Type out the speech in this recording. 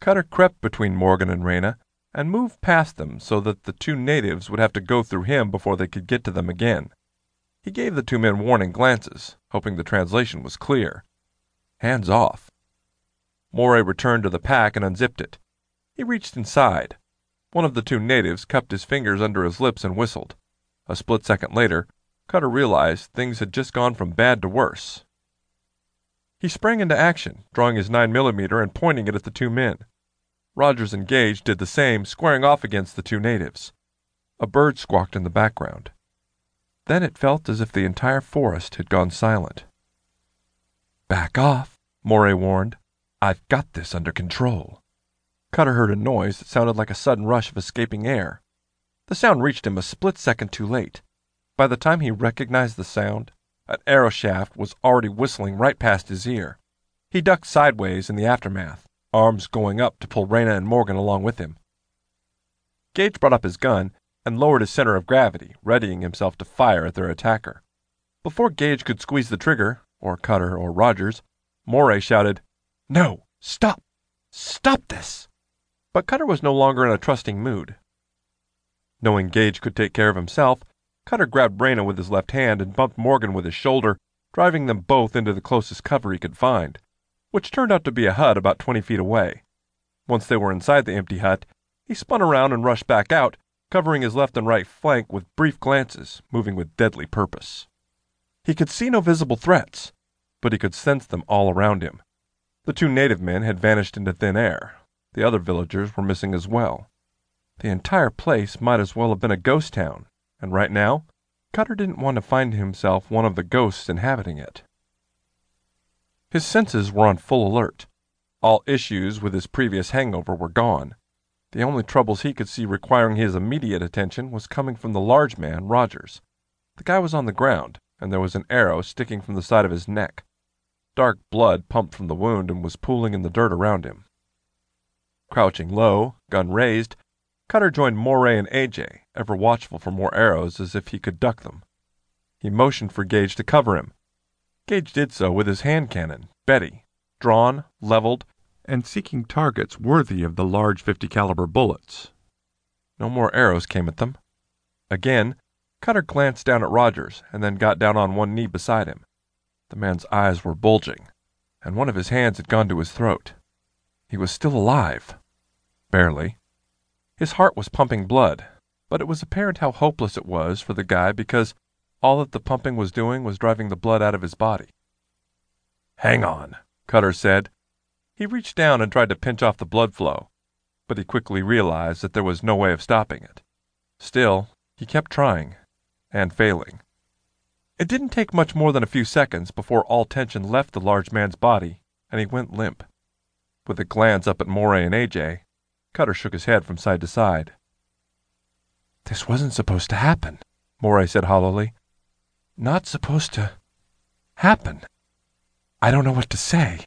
Cutter crept between Morgan and Reyna and moved past them so that the two natives would have to go through him before they could get to them again. He gave the two men warning glances, hoping the translation was clear. Hands off. Moray returned to the pack and unzipped it. He reached inside. One of the two natives cupped his fingers under his lips and whistled. A split second later, Cutter realized things had just gone from bad to worse. He sprang into action, drawing his 9mm and pointing it at the two men. Rogers and Gage did the same, squaring off against the two natives. A bird squawked in the background. Then it felt as if the entire forest had gone silent. Back off, Moray warned. I've got this under control. Cutter heard a noise that sounded like a sudden rush of escaping air. The sound reached him a split second too late. By the time he recognized the sound, an arrow shaft was already whistling right past his ear. He ducked sideways in the aftermath, arms going up to pull Reyna and Morgan along with him. Gage brought up his gun and lowered his center of gravity, readying himself to fire at their attacker. Before Gage could squeeze the trigger, or Cutter or Rogers, Moray shouted, No! Stop! Stop this! But Cutter was no longer in a trusting mood. Knowing Gage could take care of himself, Cutter grabbed Reyna with his left hand and bumped Morgan with his shoulder, driving them both into the closest cover he could find, which turned out to be a hut about twenty feet away. Once they were inside the empty hut, he spun around and rushed back out, covering his left and right flank with brief glances, moving with deadly purpose. He could see no visible threats, but he could sense them all around him. The two native men had vanished into thin air. The other villagers were missing as well. The entire place might as well have been a ghost town, and right now, Cutter didn't want to find himself one of the ghosts inhabiting it. His senses were on full alert. All issues with his previous hangover were gone. The only troubles he could see requiring his immediate attention was coming from the large man, Rogers. The guy was on the ground, and there was an arrow sticking from the side of his neck. Dark blood pumped from the wound and was pooling in the dirt around him. Crouching low, gun raised, Cutter joined Moray and AJ, ever watchful for more arrows as if he could duck them. He motioned for Gage to cover him. Gage did so with his hand cannon, Betty, drawn, leveled, and seeking targets worthy of the large 50 caliber bullets. No more arrows came at them. Again, Cutter glanced down at Rogers and then got down on one knee beside him. The man's eyes were bulging, and one of his hands had gone to his throat. He was still alive. Barely. His heart was pumping blood, but it was apparent how hopeless it was for the guy because all that the pumping was doing was driving the blood out of his body. Hang on, Cutter said. He reached down and tried to pinch off the blood flow, but he quickly realized that there was no way of stopping it. Still, he kept trying, and failing. It didn't take much more than a few seconds before all tension left the large man's body, and he went limp. With a glance up at Moray and AJ, Cutter shook his head from side to side. This wasn't supposed to happen, Moray said hollowly. Not supposed to happen. I don't know what to say.